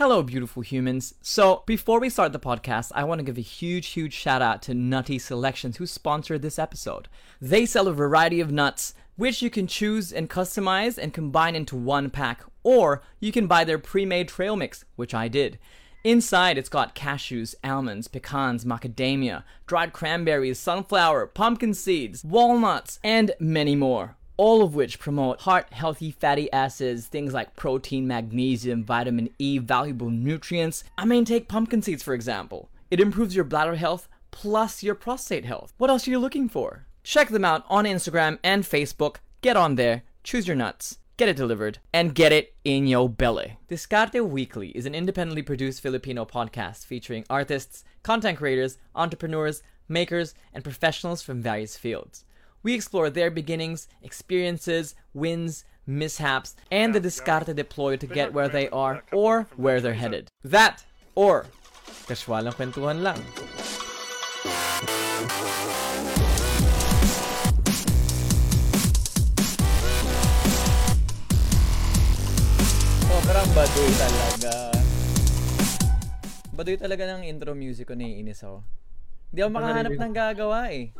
Hello, beautiful humans. So, before we start the podcast, I want to give a huge, huge shout out to Nutty Selections who sponsored this episode. They sell a variety of nuts, which you can choose and customize and combine into one pack, or you can buy their pre made trail mix, which I did. Inside, it's got cashews, almonds, pecans, macadamia, dried cranberries, sunflower, pumpkin seeds, walnuts, and many more all of which promote heart healthy fatty acids, things like protein, magnesium, vitamin E, valuable nutrients. I mean, take pumpkin seeds for example. It improves your bladder health plus your prostate health. What else are you looking for? Check them out on Instagram and Facebook. Get on there, choose your nuts, get it delivered, and get it in your belly. Discarte Weekly is an independently produced Filipino podcast featuring artists, content creators, entrepreneurs, makers, and professionals from various fields. We explore their beginnings, experiences, wins, mishaps, and the discarte deployed to get where they are or where they're headed. That or kaswalang kwentuhan lang. Sobrang baduy talaga. Baduy talaga ng intro music ko, naiinis ako. Hindi ako makahanap ng gagawa eh.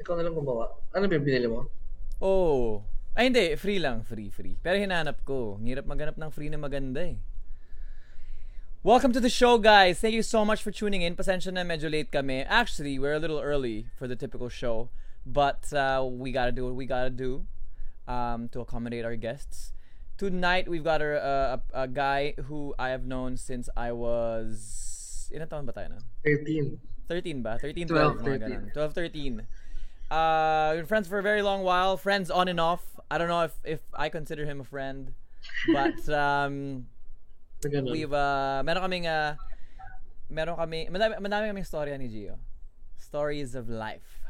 Ikaw na lang gumawa. Ano ba binili mo? Oh. Ay hindi, free lang, free, free. Pero hinanap ko. Hirap maghanap ng free na maganda eh. Welcome to the show, guys. Thank you so much for tuning in. Pasensya na medyo late kami. Actually, we're a little early for the typical show. But uh, we gotta do what we gotta do um, to accommodate our guests. Tonight, we've got a, a, a guy who I have known since I was... Ilan taon ba tayo na? 13. 13 ba? 13, 12, 12, mga ganun. 12, 13. Uh, been friends for a very long while. Friends on and off. I don't know if, if I consider him a friend. But, um, we've, uh, meron kaming, uh, meron kami, madami, madami kaming storya ni Gio. Stories of life.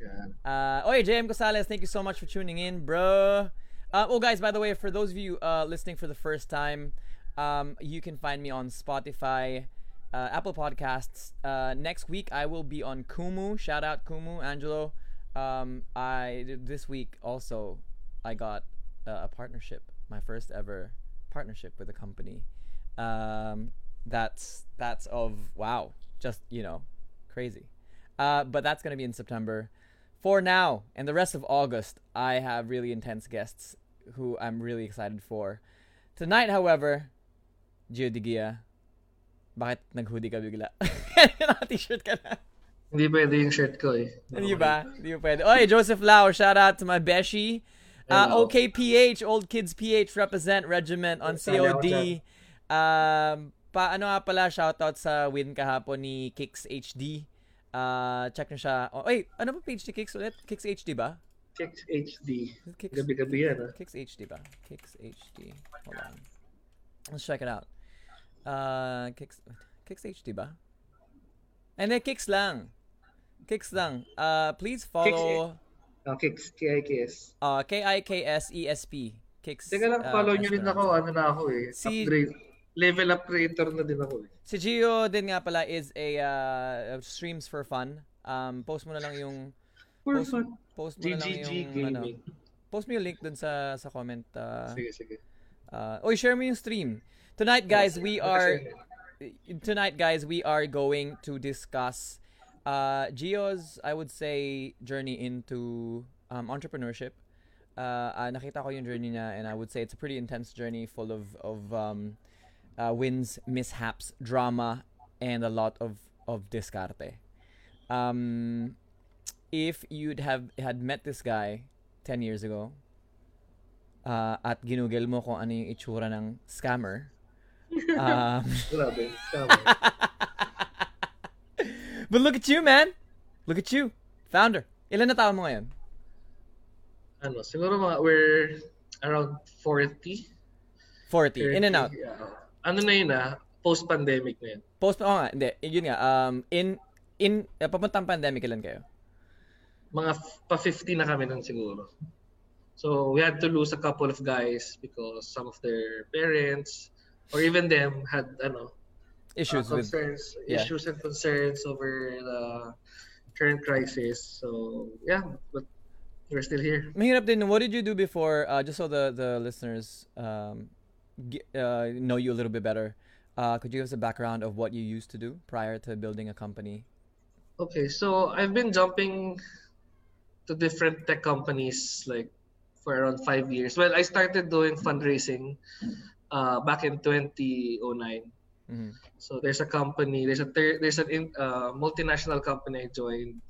Yan. Uh, oy, JM Gonzalez, thank you so much for tuning in, bro. Uh, oh, guys, by the way, for those of you uh, listening for the first time, um, you can find me on Spotify, uh, Apple Podcasts. Uh, next week, I will be on Kumu. Shout out Kumu, Angelo. Um, I this week also I got uh, a partnership, my first ever partnership with a company. Um, that's that's of wow, just you know, crazy. Uh, but that's gonna be in September. For now and the rest of August, I have really intense guests who I'm really excited for. Tonight, however, Gio bakit nag-hoodie ka bigla? Naka-t-shirt ka na. Hindi pwede yung shirt ko eh. Hindi ba? Hindi pwede. Oy, Joseph Lau, shout out to my beshi. Uh. OKPH, Old Kids PH represent regiment on COD. Um, pa ano nga pala, shout out sa win kahapon ni Kicks HD. Uh, check nyo siya. Oh, wait, ano ba page ni Kicks ulit? Kicks HD ba? Kicks HD. Kicks, Gabi-gabi yan ah. Kicks HD ba? Kicks HD. Hold on. Let's check it out. Uh, Kicks, Kicks HD ba? And then Kicks lang. Kicks lang. Uh, please follow Oh, Kicks. K-I-K-S. uh, K-I-K-S-E-S-P. Kicks. Teka lang, uh, follow nyo rin ako. Ano na ako eh. Si- Upgrade. Level up creator na din ako eh. Si Gio din nga pala is a uh, streams for fun. Um, post mo na lang yung For post, fun. post mo na lang GGG yung ano, Gaming. post mo yung link dun sa sa comment. Uh, Sige, sige. uh, oh, share mo yung stream. Tonight, guys, we are tonight, guys, we are going to discuss uh, Gio's, I would say, journey into um, entrepreneurship. Uh, ah, nakita ko yung journey niya, and I would say it's a pretty intense journey, full of of um, uh, wins, mishaps, drama, and a lot of of discarte. Um, if you'd have had met this guy 10 years ago, uh, at ginugel mo kung ano yung itsura ng scammer, um, Grabe. But look at you, man! Look at you, founder. Ilan na taon mo ngayon? ano, siguro mga we're around 40. 40. In and out. Yeah. Ano na yun ah, post-pandemic na yun. Post, oh nga, hindi. Yun nga, um, in, in, uh, papuntang pandemic, ilan kayo? Mga f- pa-50 na kami nun siguro. So we had to lose a couple of guys because some of their parents or even them had ano Issues uh, with, concerns, yeah. issues and concerns over the current crisis. So yeah, but we're still here. mahirap din. What did you do before, uh, just so the, the listeners um, g- uh, know you a little bit better, uh, could you give us a background of what you used to do prior to building a company? Okay, so I've been jumping to different tech companies like for around five years. Well, I started doing fundraising uh, back in 2009. Mhm. So there's a company, there's a thir- there's a uh, multinational company I joined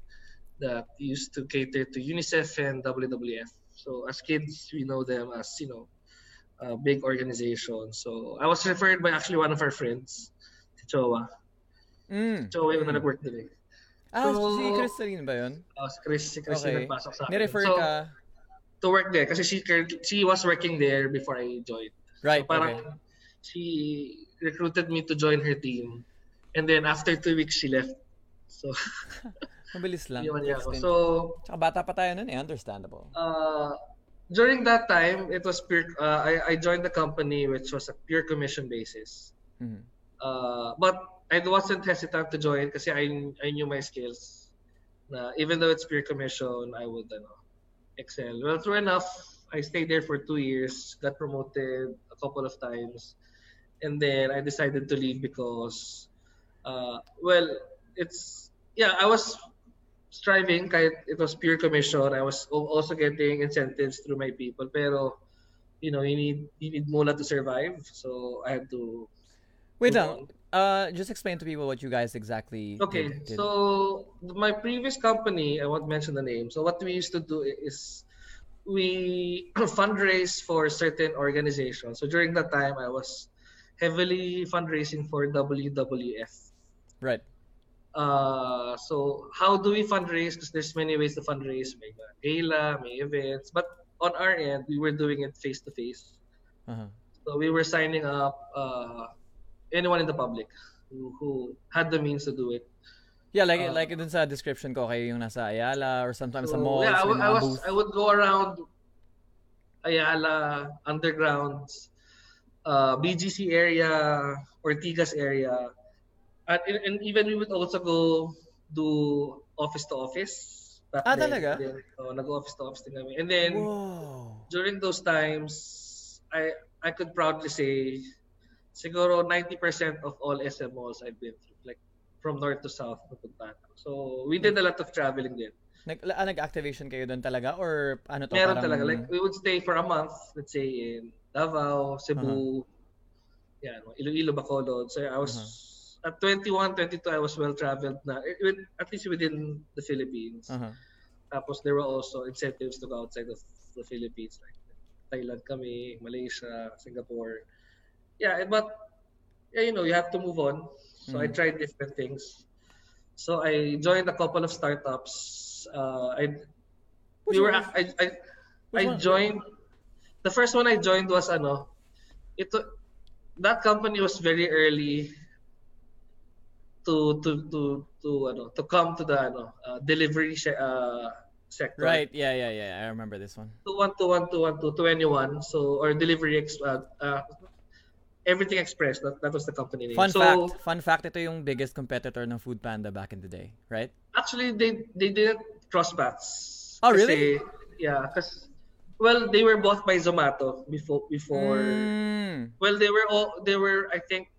that used to cater to UNICEF and WWF. So as kids, we know them as you know a big organization. So I was referred by actually one of our friends, Chowa. Mm. Chowa yung na nag-work din eh. Ah, So- si Crystalline ba yun? Uh, si Chris, si Chris Okay. nagpasok sa akin. Nirefer So, ka. to work there kasi she she was working there before I joined. Right, So parang okay. she recruited me to join her team. And then after two weeks she left. So Mabilis lang. ako. So Tsaka bata pa tayo nun eh, understandable. uh, during that time it was pure uh, I, I joined the company which was a pure commission basis. Mhm. Uh, but I wasn't hesitant to join kasi I I knew my skills. Na even though it's pure commission, I would ano, excel. Well, true enough, I stayed there for two years, got promoted couple of times, and then I decided to leave because, uh, well, it's yeah, I was striving kahit it was pure commission. I was also getting incentives through my people, pero you know, you need you need mula to survive, so I had to Wait lang. Uh, just explain to people what you guys exactly Okay, did. did. so my previous company, I won't mention the name. So what we used to do is we fundraise for certain organizations. So during that time, I was heavily fundraising for WWF. Right. Uh, so how do we fundraise? Because there's many ways to fundraise. May gala, may events. But on our end, we were doing it face to face. So we were signing up uh, anyone in the public who, who had the means to do it. Yeah, like Uh, like dun sa description ko kayo yung nasa Ayala or sometimes sa So, malls, yeah, I, w- I was booth. I would go around Ayala, Undergrounds, uh, BGC area, Ortigas area, and, and even we would also go do office to office. back Ah, then. talaga? Then, so, nag-office to office din kami. And then Whoa. during those times, I I could proudly say siguro 90% of all SMOs I've been through, from north to south, napuntahan ko. So we did a lot of traveling din. Nag, ah, nag-activation kayo doon talaga or ano to? Meron parang- talaga. Like, we would stay for a month, let's say in Davao, Cebu, Uh-huh. yeah, no, Iloilo, Bacolod. So I was, at 21, 22, I was well-traveled na, eh, at least within the Philippines. Uh-huh. Tapos there were also incentives to go outside of the Philippines, like Thailand kami, Malaysia, Singapore. Yeah, but, yeah, you know, you have to move on. So I Mhm. tried different things. So I joined a couple of startups. Uh, I Which we were one? I I, Which I one? joined the first one I joined was ano it that company was very early to to to to ano to come to the ano uh, delivery uh, sector Right, yeah, yeah, yeah. I remember this one. to one to one to one to 21 so or delivery ex, uh, uh, everything express that, that was the company name Fun so fact, fun fact, ito yung biggest competitor ng Food Panda back in the day, right? actually they they didn't cross paths Oh, really? Kasi, yeah because well they were bought by Zomato before before Mm. Well, they were all they were I think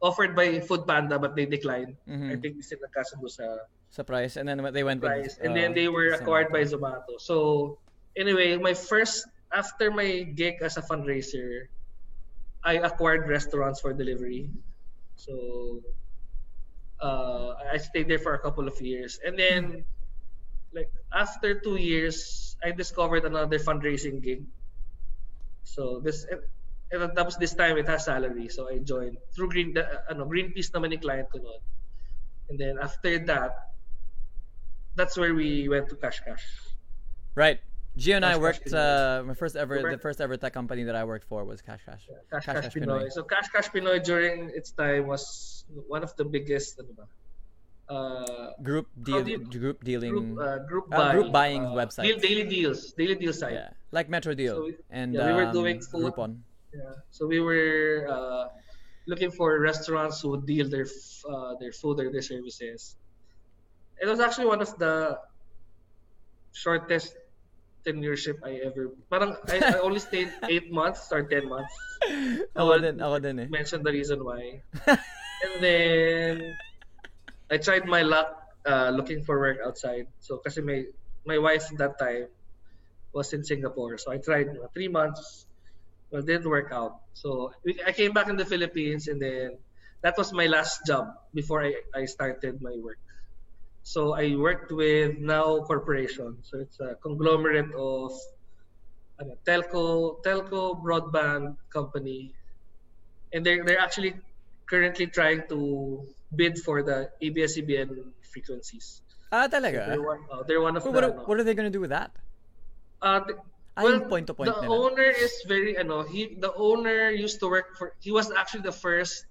offered by Food Panda but they declined. Mhm. I think they said nagkasundo sa price and then they went with, price and uh, then they were acquired by. Zomato. So anyway, my first after my gig as a fundraiser, I acquired restaurants for delivery. So uh, I stayed there for a couple of years and then like after two years, I discovered another fundraising gig. So this and tapos this time it has salary. So I joined through Green the, ano Greenpeace naman yung client ko noon. And then after that that's where we went to Cash Cash. Right. Gio and I Cash Cash worked uh, my first ever the first ever tech company that I worked for was Cash Cash. Cash Cash Cash, Cash Pinoy. Pinoy. So Cash Cash Pinoy during its time was one of the biggest ano ba? Uh, Group deal you- group dealing group uh, group Uh, buy, group buying uh, websites. deal, daily deals, daily deal site. yeah, like Metro Deal So we- and yeah, we were um, doing food. Groupon. Yeah. So we were uh, looking for restaurants who would deal their uh, their food or their services. It was actually one of the shortest tenureship I ever. Parang I, I only stayed eight months or ten months. Ako din, ako din eh. mention the reason why. and then I tried my luck uh, looking for work outside. So kasi my my wife at that time was in Singapore. So I tried uh, three months. Well, didn't work out. So I came back in the Philippines, and then that was my last job before I, I started my work. So I worked with Now Corporation. So it's a conglomerate of ano, telco telco broadband company, and they're they're actually currently trying to bid for the ABS-CBN frequencies. Ah, talaga? They're one, uh, they're one of But the. what, ano, what are they gonna do with that? uh, the, Ah, well, point-to-point the nila. owner is very ano he the owner used to work for he was actually the first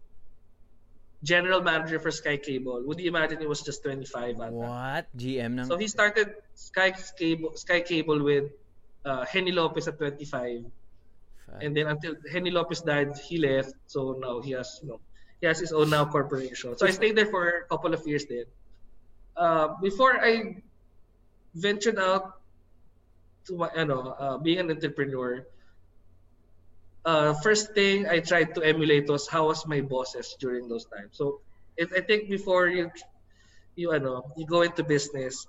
general manager for Sky Cable. Would you imagine it was just 25 ata? What? GM ng... So he started Sky Cable Sky Cable with uh, Henny Lopez at 25 and then until Henny Lopez died he left so now he has you know he has his own now corporation. So I stayed there for a couple of years then. Uh, before I ventured out to my, ano, uh, being an entrepreneur, uh, first thing I tried to emulate was how was my bosses during those times. So it, I think before you you know you go into business,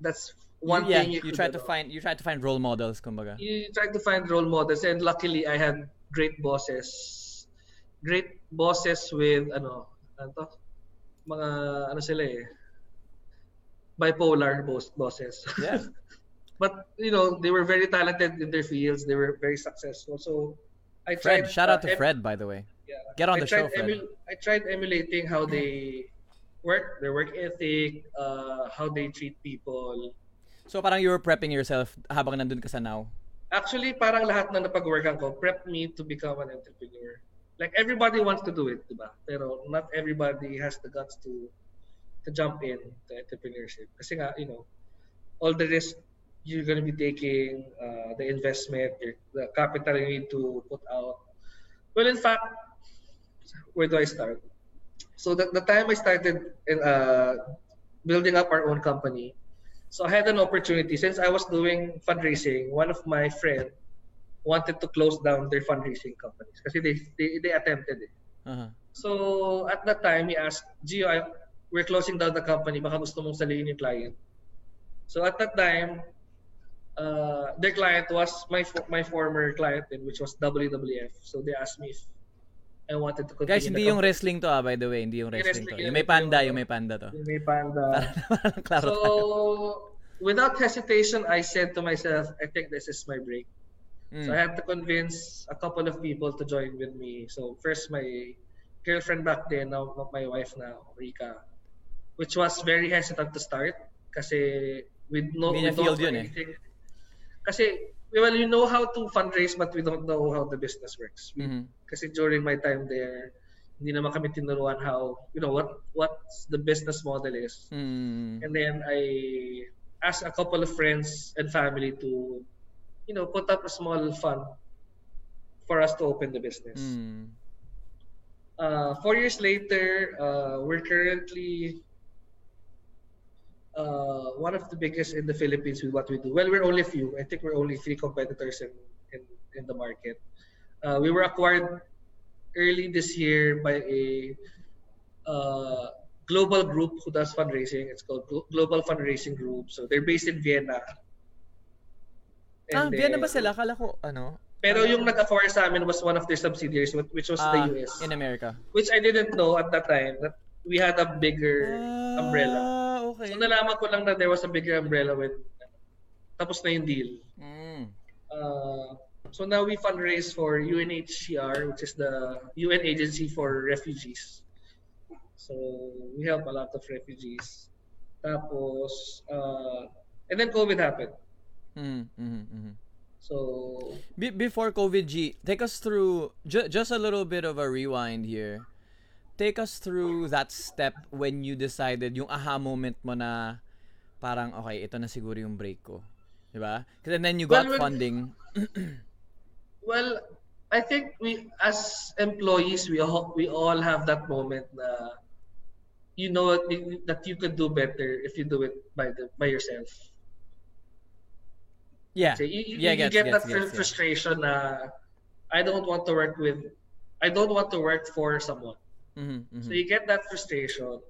that's one yeah, thing you, you try to find you try to find role models, kumbaga. you try to find role models and luckily I had great bosses great bosses with ano ano to mga ano sila eh bipolar boss bosses Yeah. but you know they were very talented in their fields they were very successful so I Fred, tried shout out uh, to em- Fred, by the way. yeah, Get on I the show, Fred. I tried emulating how they work their work ethic uh, how they treat people So parang you were prepping yourself habang nandun ka sa now. Actually, parang lahat ng napag-workan ko prep me to become an entrepreneur. Like everybody wants to do it, di ba? Pero not everybody has the guts to to jump in to entrepreneurship. Kasi nga, you know, all the risk you're gonna be taking, uh, the investment, the capital you need to put out. Well, in fact, where do I start? So the, the time I started in, uh, building up our own company, so I had an opportunity since I was doing fundraising. One of my friend wanted to close down their fundraising companies because they they, they attempted it. Uh-huh. So at that time, he asked, Gio, I, we're closing down the company. Baka gusto mong salihin yung client. So at that time, uh, their client was my my former client, din, which was WWF. So they asked me if I wanted to continue. Guys, hindi yung wrestling to ah, by the way. Hindi yung Hindi wrestling to. wrestling Yung yun, may panda, yung- yung may panda to. May panda. So without hesitation, I said to myself, I think this is my break. So Mm. I had to convince a couple of people to join with me. So first my girlfriend back then, now my wife now, Rika, which was very hesitant to start kasi know Hindi we don't know yun eh. Kasi well, you know how to fundraise but we don't know how the business works. Mhm. Kasi during my time there, hindi naman kami tinuruan how, you know, what what the business model is. Mm. And then I asked a couple of friends and family to, you know, put up a small fund for us to open the business. Mm. Uh, four years later, uh, we're currently uh, one of the biggest in the Philippines with what we do. Well, we're only a few. I think we're only three competitors in, in, in the market. Uh, we were acquired early this year by a uh, global group who does fundraising. It's called Global Fundraising Group. So they're based in Vienna. Ah, And Vienna then- ba sila? Kala ko, ano? Pero yung nag-acquire sa amin was one of their subsidiaries, which was Ah, the US. in America. which I didn't know at that time that we had a bigger umbrella. Okay. So nalaman ko lang na there was a bigger umbrella when tapos na yung deal. Mm. Uh, so now we fundraise for UNHCR, which is the UN agency for refugees. So we help a lot of refugees. Tapos, uh, and then COVID happened. Mm, mhm, mhm. So Be- before COVID, G, take us through ju- just a little bit of a rewind here. Take us through that step when you decided yung aha moment mo na parang okay, ito na siguro yung break ko. 'Di ba? Because then you got Well, funding. Well, I think we as employees we all we all have that moment na you know that you- could do better if you do it by the by yourself. Yeah. So you, you, Yeah, you gets, get gets, that gets, fr- yeah. frustration na I don't want to work with, I don't want to work for someone. Mhm, mhm. So you get that frustration,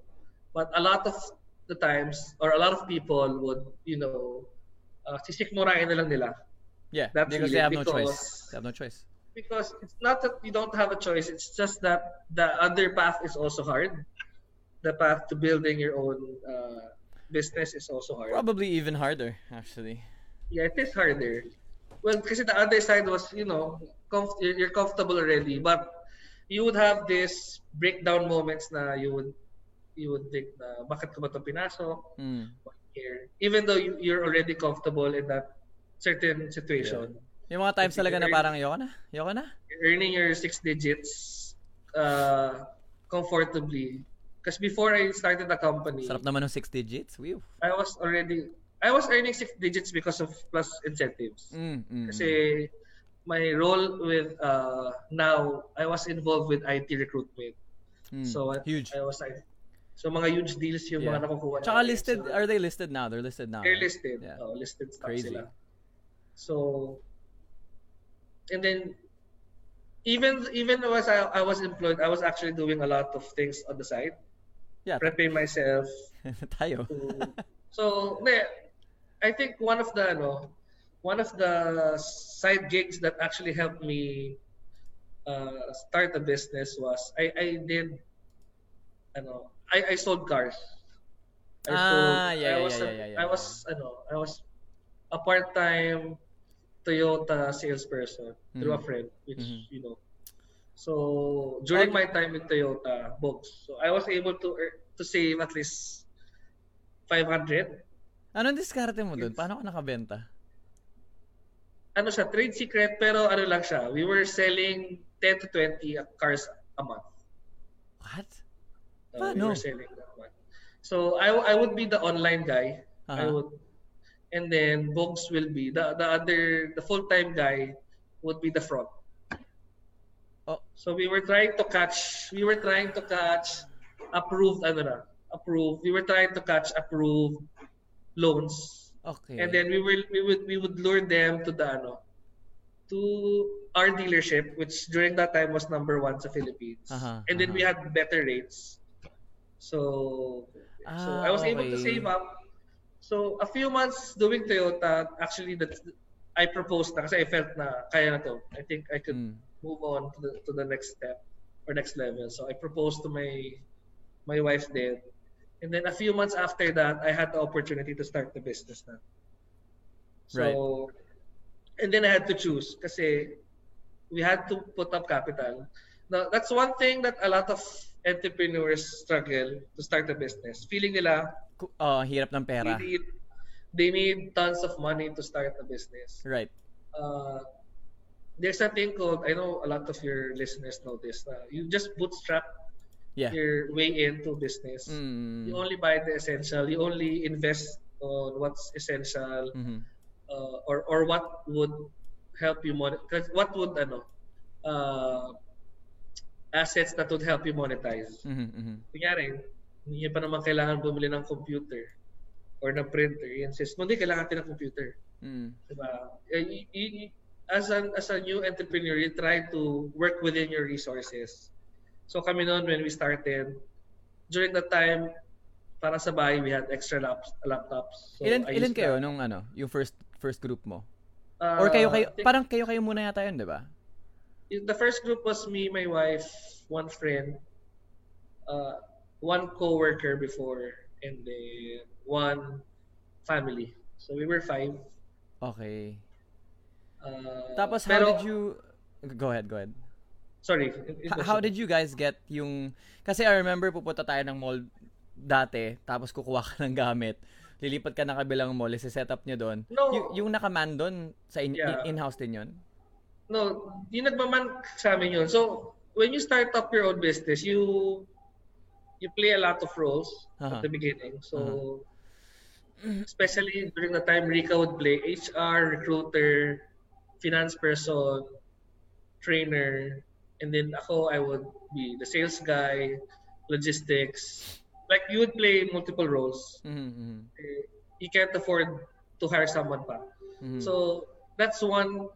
but a lot of the times, or a lot of people would, you know, uh, sisikmurain na lang nila. yeah, that because they have no choice. They have no choice. Because it's not that you don't have a choice, it's just that the other path is also hard. The path to building your own uh, business is also hard. Probably even harder, actually. Yeah, it is harder. Well, because the other side was, you know, comf- you're comfortable already, but you would have this breakdown moments na you would you would think na bakit ko ba ito pinasok? Mm. Here. Even though you, you're already comfortable in that certain situation. Yung mga times talaga na parang ayoko na, ayoko na. You're earning your six digits uh, comfortably. Because before I started the company, Sarap naman ng six digits. Whew. I was already I was earning six digits because of plus incentives. Mm, mm, Kasi my role with uh, now I was involved with IT recruitment. mm. So I, huge. I was like so mga huge deals yung Yeah. mga nakukuha. Tsaka namin. listed, So, are they listed now? They're listed now. They're listed. Yeah. Oh, listed Crazy. sila. So and then even even as I, I was employed, I was actually doing a lot of things on the side, Yeah. prepping myself Tayo. to so ne, I think one of the ano, one of the side gigs that actually helped me uh, start a business was I I did ano I I sold cars. I Ah, yeah, I yeah, was yeah, a- yeah, yeah, I was ano I was a part-time Toyota salesperson through a Mhm. friend which Mhm. you know so during my time with Toyota books so I was able to to save at least 500 Anong diskarte mo dun? Paano ka nakabenta? Ano siya, trade secret, pero ano lang siya, we were selling 10 to 20 cars a month. What? Uh, we were selling that one. So I, I would be the online guy. I would, and then Bogs will be the the other the full time guy would be the front. Oh. So we were trying to catch. We were trying to catch approved ano na, approved. We were trying to catch approved loans. Okay. And then we will we would we would lure them to the ano to our dealership, which during that time was number one sa Philippines. Aha, and then we aha. had better rates. So so Ah, I was able to okay. save up. So a few months doing Toyota, actually that I proposed na kasi I felt na kaya na to. I think I could Mm. move on to the to the next step or next level. So I proposed to my my wife then. And then a few months after that, I had the opportunity to start the business na. So, Right. and then I had to choose kasi we had to put up capital. Now, that's one thing that a lot of entrepreneurs struggle to start a business. Feeling nila Oh, hirap ng they pera. need, they need tons of money to start a business. Right. Uh, there's a thing called, I know a lot of your listeners know this, na you just bootstrap Yeah. your way into business. Mm. You only buy the essential. You only invest on what's essential Mhm. uh, or or what would help you mon- what would ano uh, assets that would help you monetize. Mhm, mhm. Kunyari, hindi pa naman kailangan bumili ng computer or ng printer. I-insist mo, hindi kailangan natin ng computer. Mm. Diba? Eh, y- y- y- as an as a new entrepreneur, you try to work within your resources. So kami noon when we started, during that time, para sa bahay, we had extra laps, laptops. So ilan I ilan kayo that. nung ano, yung first first group mo? Uh, Or kayo kayo think parang kayo kayo muna yata yun, 'di ba? the first group was me, my wife, one friend, uh, one co-worker before, and then one family. So we were five. Okay. Uh, Tapos how pero- did you Go ahead, go ahead. Sorry. how did you guys get yung kasi I remember pupunta tayo ng mall dati tapos kukuha ka ng gamit lilipat ka na kabilang mall set up niyo doon No. Y- yung nakaman doon sa in- Yeah. in-house din yun No, yung nagmaman sa amin yun. So, when you start up your own business, you you play a lot of roles Uh-huh. at the beginning. So, especially during the time Rika would play HR, recruiter, finance person, trainer, and then ako, I would be the sales guy, logistics. Like, you would play multiple roles. Mhm, mhm. Eh, You can't afford to hire someone pa. Mhm. So that's one,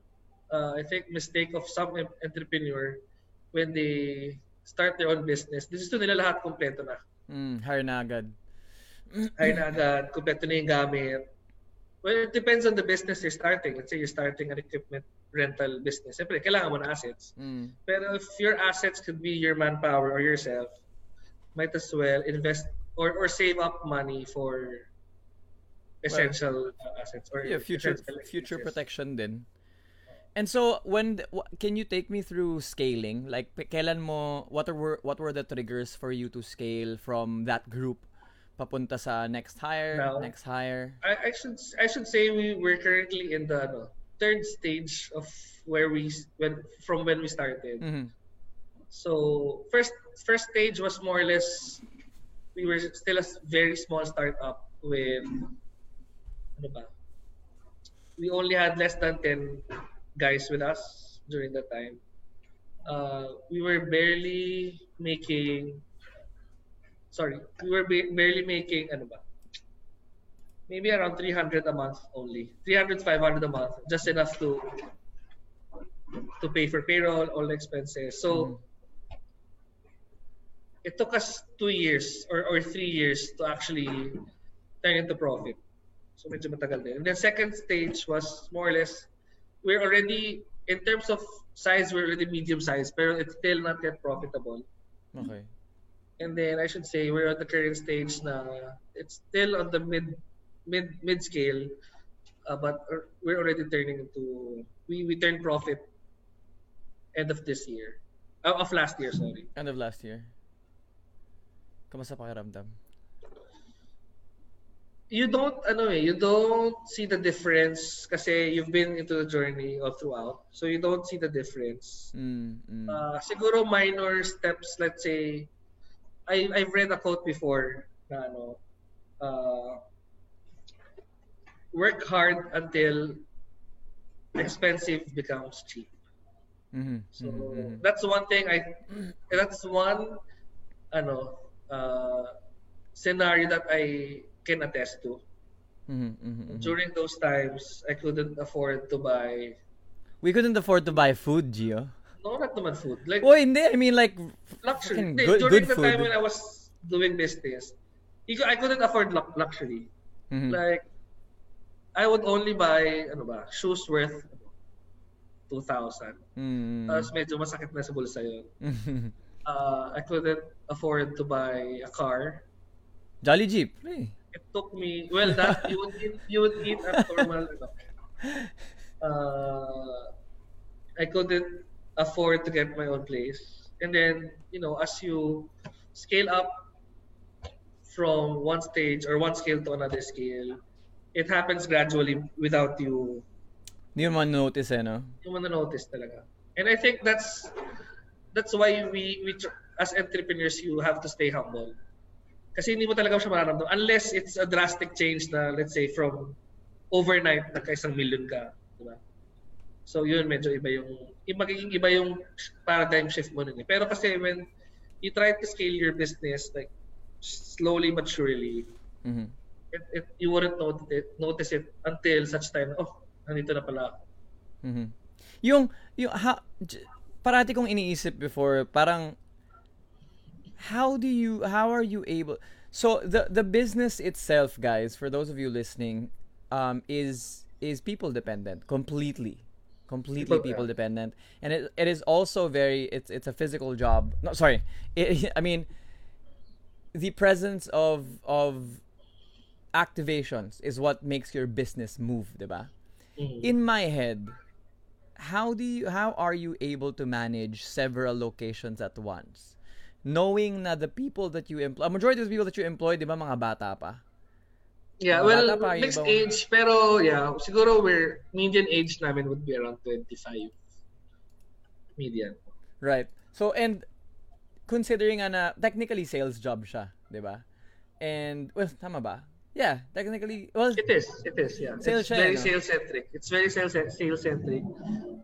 uh, I think, mistake of some entrepreneur when they start their own business. Gusto nila lahat kompleto na. Mm, hire na agad. Ay na agad, kompleto na yung gamit. Well, it depends on the business you're starting. Let's say you're starting an equipment rental business. Siyempre, kailangan mo na assets. Mm. Pero if your assets could be your manpower or yourself, might as well invest or, or save up money for essential uh, assets or Yeah, future future protection din. And so when can you take me through scaling? Like kailan mo what were what were the triggers for you to scale from that group papunta sa next hire, Now- next hire? I, I should I should say we we're currently in the third stage of where we when from when we started. Mhm. So first first stage was more or less we were still a very small startup with ano ba? We only had less than 10 guys with us during that time. Uh, we were barely making sorry, we were ba- barely making ano ba? Maybe around 300 a month only. 300 500 a month, just enough to to pay for payroll, all the expenses. So mm-hmm. it took us two years or, or three years to actually turn into profit. So medyo matagal din. And then second stage was more or less, we're already, in terms of size, we're already medium size, pero it's still not yet profitable. Okay. And then I should say we're at the current stage na it's still on the mid mid mid scale, uh, but uh, we're already turning into we we turned profit end of this year, uh, of last year, sorry. End of last year. Kamusta pakiramdam? you don't ano eh, you don't see the difference kasi you've been into the journey all throughout. So you don't see the difference. Mm, mm. Uh, siguro minor steps, let's say, I I've read a quote before na ano, uh, work hard until expensive becomes cheap. Mhm, So mhm, mhm. that's one thing I that's one ano uh, scenario that I can attest to. Mhm, mhm, mhm. During those times, I couldn't afford to buy We couldn't afford to buy food, Gio. no not naman food. Like Oh, hindi. I mean like luxury. Hindi, good, during good the time when I was doing business, you I couldn't afford lux- luxury. Like I would only buy ano ba, shoes worth 2,000. Mm. Tapos medyo masakit na sa bulsa yun. Uh, I couldn't afford to buy a car. Jolly Jeep. Hey. it took me well that you would eat you would eat at normal ano. uh, I couldn't afford to get my own place and then you know as you scale up from one stage or one scale to another scale it happens gradually without you Hindi mo notice eh, no? want to notice talaga and I think that's that's why we we as entrepreneurs you have to stay humble kasi hindi mo talaga siya mararamdaman unless it's a drastic change na let's say from overnight nagka-isang million ka di ba so yun medyo iba yung magiging iba yung paradigm shift mo nun eh. pero kasi when you try to scale your business like slowly but surely Mhm. It, it, you wouldn't notice it, notice it until such time oh nandito na pala ako Mhm. Yung yung ha, j- parati kong iniisip before parang how do you how are you able so the the business itself guys for those of you listening um is is people dependent completely completely People- people yeah. dependent and it, it is also very it's it's a physical job no sorry it, i mean the presence of of activations is what makes your business move diba Mhm. in my head how do you how are you able to manage several locations at once knowing na the people that you employ a majority of the people that you employ di ba mga bata pa Yeah, Mga well, pa, mixed ibang- age, pero yeah, siguro we're, median age namin would be around 25. Median. right so and considering na technically sales job siya di ba and well tama ba yeah technically well It is, it is, yeah. Sales it's siya, very no? sales-centric. It's very sales sales-centric.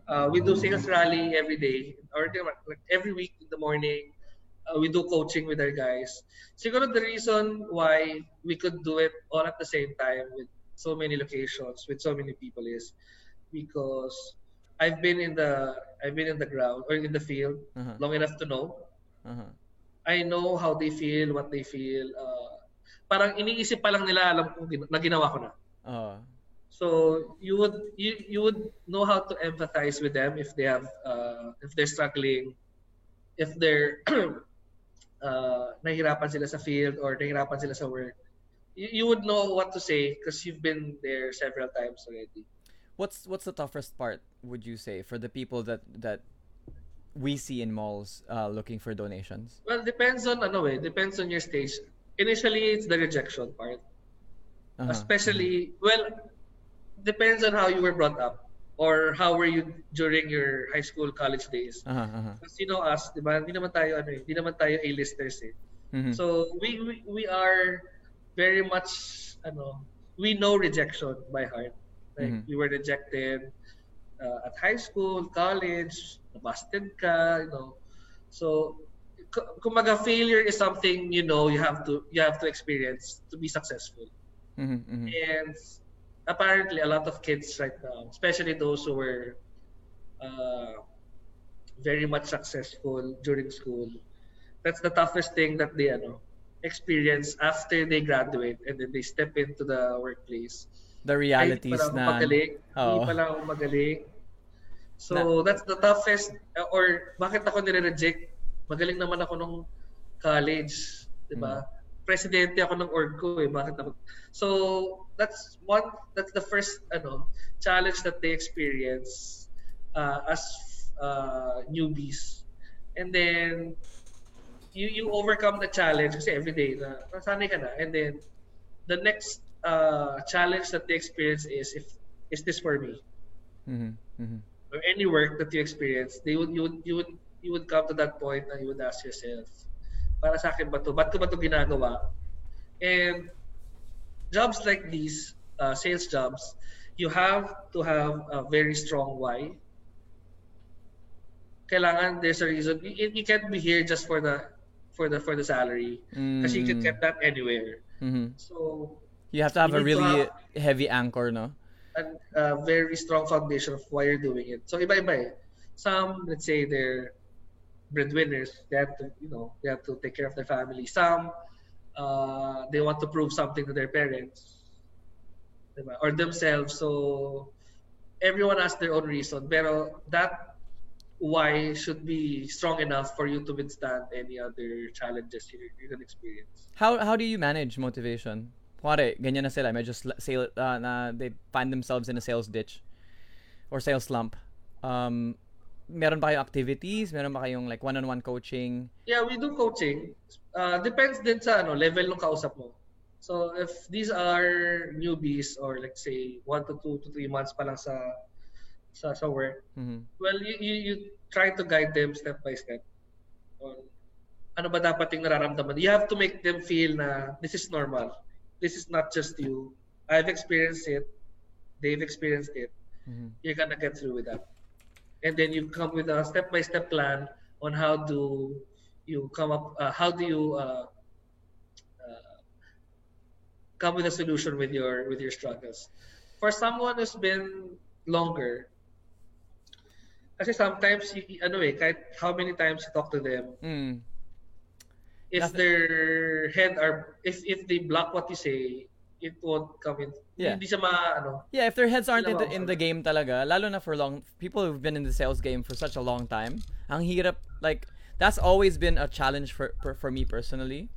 Uh, we do sales rally every day, or like every week in the morning. Uh, we do coaching with our guys. Siguro the reason why we could do it all at the same time with so many locations with so many people is because I've been in the I've been in the ground or in the field Uh-huh. long enough to know. Uh-huh. I know how they feel, what they feel. Uh, parang iniisip pa lang nila alam gin- na ginawa ko na. Oh. So you would you you would know how to empathize with them if they have uh, if they're struggling, if they're uh, nahirapan sila sa field or nahirapan sila sa work. You, you would know what to say because you've been there several times already. What's what's the toughest part would you say for the people that that we see in malls uh, looking for donations? Well, depends on ano eh, depends on your stage. Initially, it's the rejection part. Uh-huh. Especially, well, depends on how you were brought up or how were you during your high school, college days. Uh-huh. uh-huh. Because you know us, di ba? Hindi naman tayo ano eh, hindi naman tayo A-listers eh. Mhm. So we, we we are very much ano, we know rejection by heart. Like Mhm. we were rejected uh, at high school, college, nabasted ka, you know. So k- kumaga failure is something you know you have to you have to experience to be successful. Mhm, mhm. And apparently, a lot of kids right now, especially those who were uh, very much successful during school, that's the toughest thing that they ano, experience after they graduate and then they step into the workplace. The realities hindi na magaling. Hindi Oo. pala ako magaling. So, that's the toughest, or bakit ako nire-reject? Magaling naman ako nung college, di ba? Hmm. Presidente ako ng org ko eh, bakit ako? So, that's one, that's the first, ano, challenge that they experience uh, as uh, newbies. And then, you you overcome the challenge kasi every day na nasanay ka na. And then, the next uh, challenge that they experience is if is this for me Mhm, mhm. or any work that you experience they would you would you would you would come to that point and you would ask yourself para sa akin ba to ba't ko ba to ginagawa and jobs like these uh, sales jobs you have to have a very strong why kailangan there's a reason you, you can't be here just for the for the for the salary kasi you can Mm. get that anywhere Mhm. so You have to have a really have- heavy anchor, no? a, a very strong foundation of why you're doing it. So iba-iba eh. Some, let's say, they're breadwinners. They have to, you know, they have to take care of their family. Some, uh, they want to prove something to their parents, diba? or themselves. So everyone has their own reason. Pero that why should be strong enough for you to withstand any other challenges you, you can experience. How how do you manage motivation? Kuwari, ganyan na sila, medyo sale, uh, na they find themselves in a sales ditch or sales slump. Um, meron ba kayong activities? Meron ba kayong like one-on-one coaching? Yeah, we do coaching. Uh, depends din sa ano, level ng kausap mo. So if these are newbies or like say one to two to three months pa lang sa sa, sa work, Mhm. well, you, you, you try to guide them step by step on ano ba dapat yung nararamdaman. You have to make them feel na this is normal. This is not just you. I've experienced it. They've experienced it. Mhm. You're gonna get through with that. And then you come with a step-by-step plan on how do you come up, uh, how do you uh, uh, come with a solution with your with your struggles. For someone who's been longer, kasi sometimes you, ano eh, kahit how many times you talk to them, Mm. if their head are if if they block what you say, it won't come in. Yeah. Hindi siya ma ano. Yeah, if their heads aren't in the, in the game talaga, lalo na for long, people who've been in the sales game for such a long time, ang hirap, like, that's always been a challenge for, for, for me personally.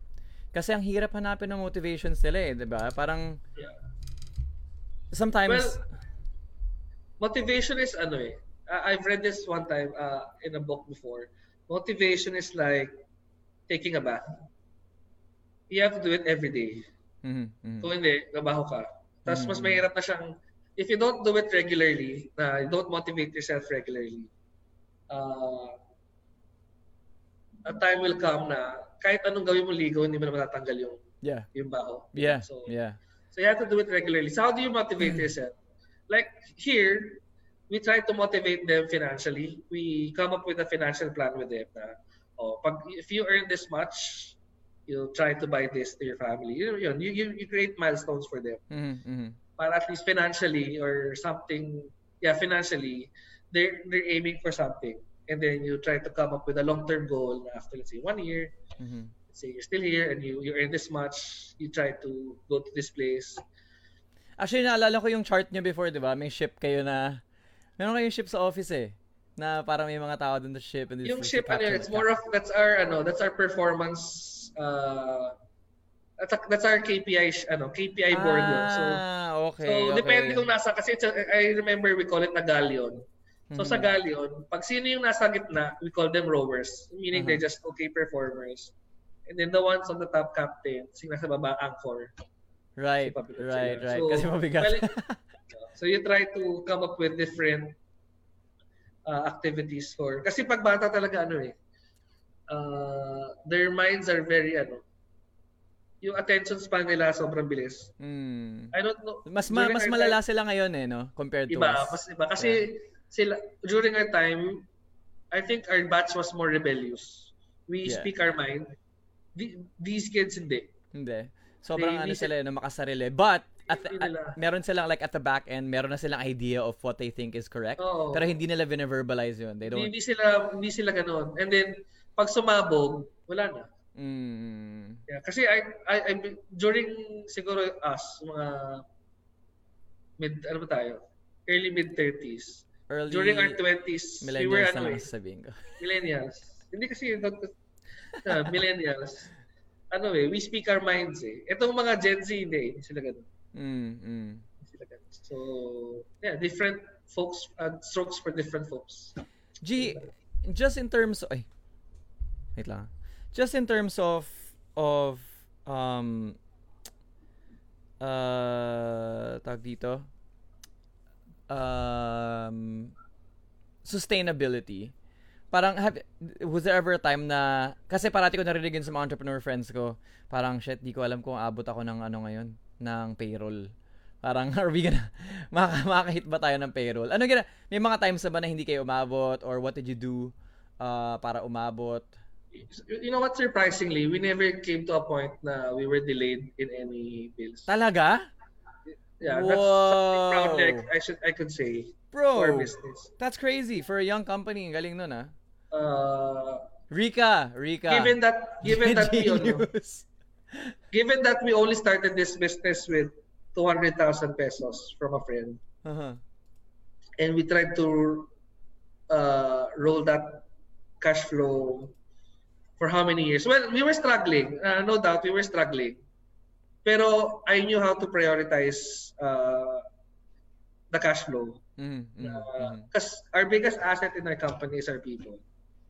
Kasi ang hirap hanapin ng motivations nila eh, di ba? Parang, Yeah. sometimes, Well, motivation is ano eh. I've read this one time uh, in a book before. Motivation is like taking a bath. You have to do it every day. Mhm, mhm. Kung hindi, nabaho ka. Tapos mas Mm. mahirap na siyang, if you don't do it regularly, na you don't motivate yourself regularly, uh, a time will come na kahit anong gawin mo ligo, hindi mo na matatanggal yung, yeah, yung baho. yeah, So, yeah. So you have to do it regularly. So how do you motivate yourself? Like here, we try to motivate them financially. We come up with a financial plan with them. Na, oh, pag, if you earn this much, you try to buy this to your family. You, you, you, you create milestones for them. Mhm, mhm. para at least financially or something, yeah, financially, they're they're aiming for something, and then you try to come up with a long-term goal after let's say one year. Mhm. Let's say you're still here and you you earn this much, you try to go to this place. Actually, naalala ko yung chart nyo before, di ba? May ship kayo na, meron kayong ship sa office eh. Na parang may mga tao dun sa ship. And Yung ship ano, it's more of that's our ano, that's our performance. Uh, that's that's our KPI ano KPI board yun. So Ah, okay. So, okay. depende kung nasa, kasi a- I remember we call it na galleon. So, sa Mhm. galleon, pag sino yung nasa gitna, we call them rowers. Meaning Uh-huh. they're just okay performers. And then the ones on the top captain, sing nasa baba, anchor. Right, right, sila. right. So, Kasi mabigat. well, So, you try to come up with different uh, activities for, kasi pag bata talaga, ano eh, uh, their minds are very, ano, yung attention span nila sobrang bilis. Mm. I don't know. Mas ma- mas malala time- sila ngayon eh, no? Compared to Iba, us. mas iba. Kasi sila, during our time, I think our batch was more rebellious. We Yeah. speak our mind. The- these kids hindi. Hindi. Sobrang They- ano they- sila, eh, no, makasarili. But, at, at- meron silang like at the back end, meron na silang idea of what they think is correct. Oo. Pero hindi nila verbalize yun. They don't... Hindi, hindi sila hindi sila ganoon. And then pag sumabog, wala na. Mm. Yeah, kasi I, I, I during siguro us mga mid ano ba tayo? Early mid 30s. Early During our 20s, we were millennials ano eh, ko. millennials. Hindi kasi not, uh, millennials. Ano eh, we speak our minds eh. Itong mga Gen Z hindi, eh. sila ganun. Mm, mm. Sila ganun. So, yeah, different folks, uh, strokes for different folks. G, just in terms ay, wait lang. Just in terms of of um uh tag dito? Um sustainability. Parang have, was there ever a time na kasi parati ko narinig yun sa mga entrepreneur friends ko parang shit di ko alam kung abot ako ng ano ngayon ng payroll. Parang are we gonna maka, makakahit ba tayo ng payroll? Ano gina may mga times na ba na hindi kayo umabot or what did you do uh, para umabot You know what, surprisingly, we never came to a point na we were delayed in any bills. talaga Yeah, that's something proud Whoa. that I should I could say bro for business. that's crazy for a young company galing nun ah Uh, Rika Rika given that given that we ano, given that we only started this business with 200,000 pesos from a friend uh-huh. and we tried to uh, roll that cash flow for how many years? Well, we were struggling. Uh, no doubt, we were struggling. Pero I knew how to prioritize uh, the cash flow. Mhm, mhm, mhm. Because our biggest asset in our company is our people.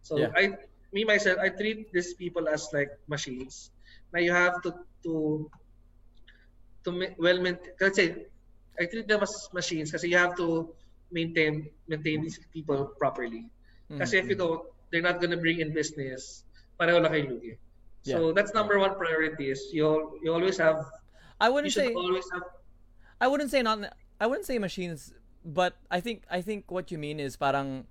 So Yeah. I, me myself, I treat these people as like machines. Now you have to to to well maintain. Let's say I treat them as machines kasi you have to maintain maintain these people properly. Kasi if you Mhm. don't, they're not gonna bring in business. Pareho lang kayo lugi. So that's number one priority is you you always have I wouldn't should say always have I wouldn't say not I wouldn't say machines but I think I think what you mean is parang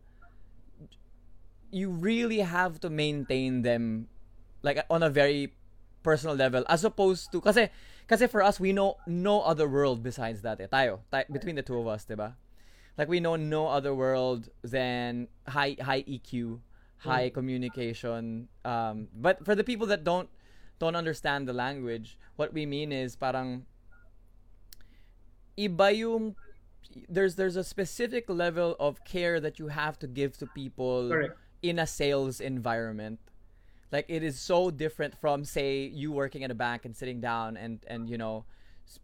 you really have to maintain them like on a very personal level as opposed to kasi kasi for us we know no other world besides that eh. tayo tayo between the two of us diba like we know no other world than high high EQ high communication um but for the people that don't don't understand the language what we mean is parang iba yung there's there's a specific level of care that you have to give to people Correct. in a sales environment. Like it is so different from say you working at a bank and sitting down and and you know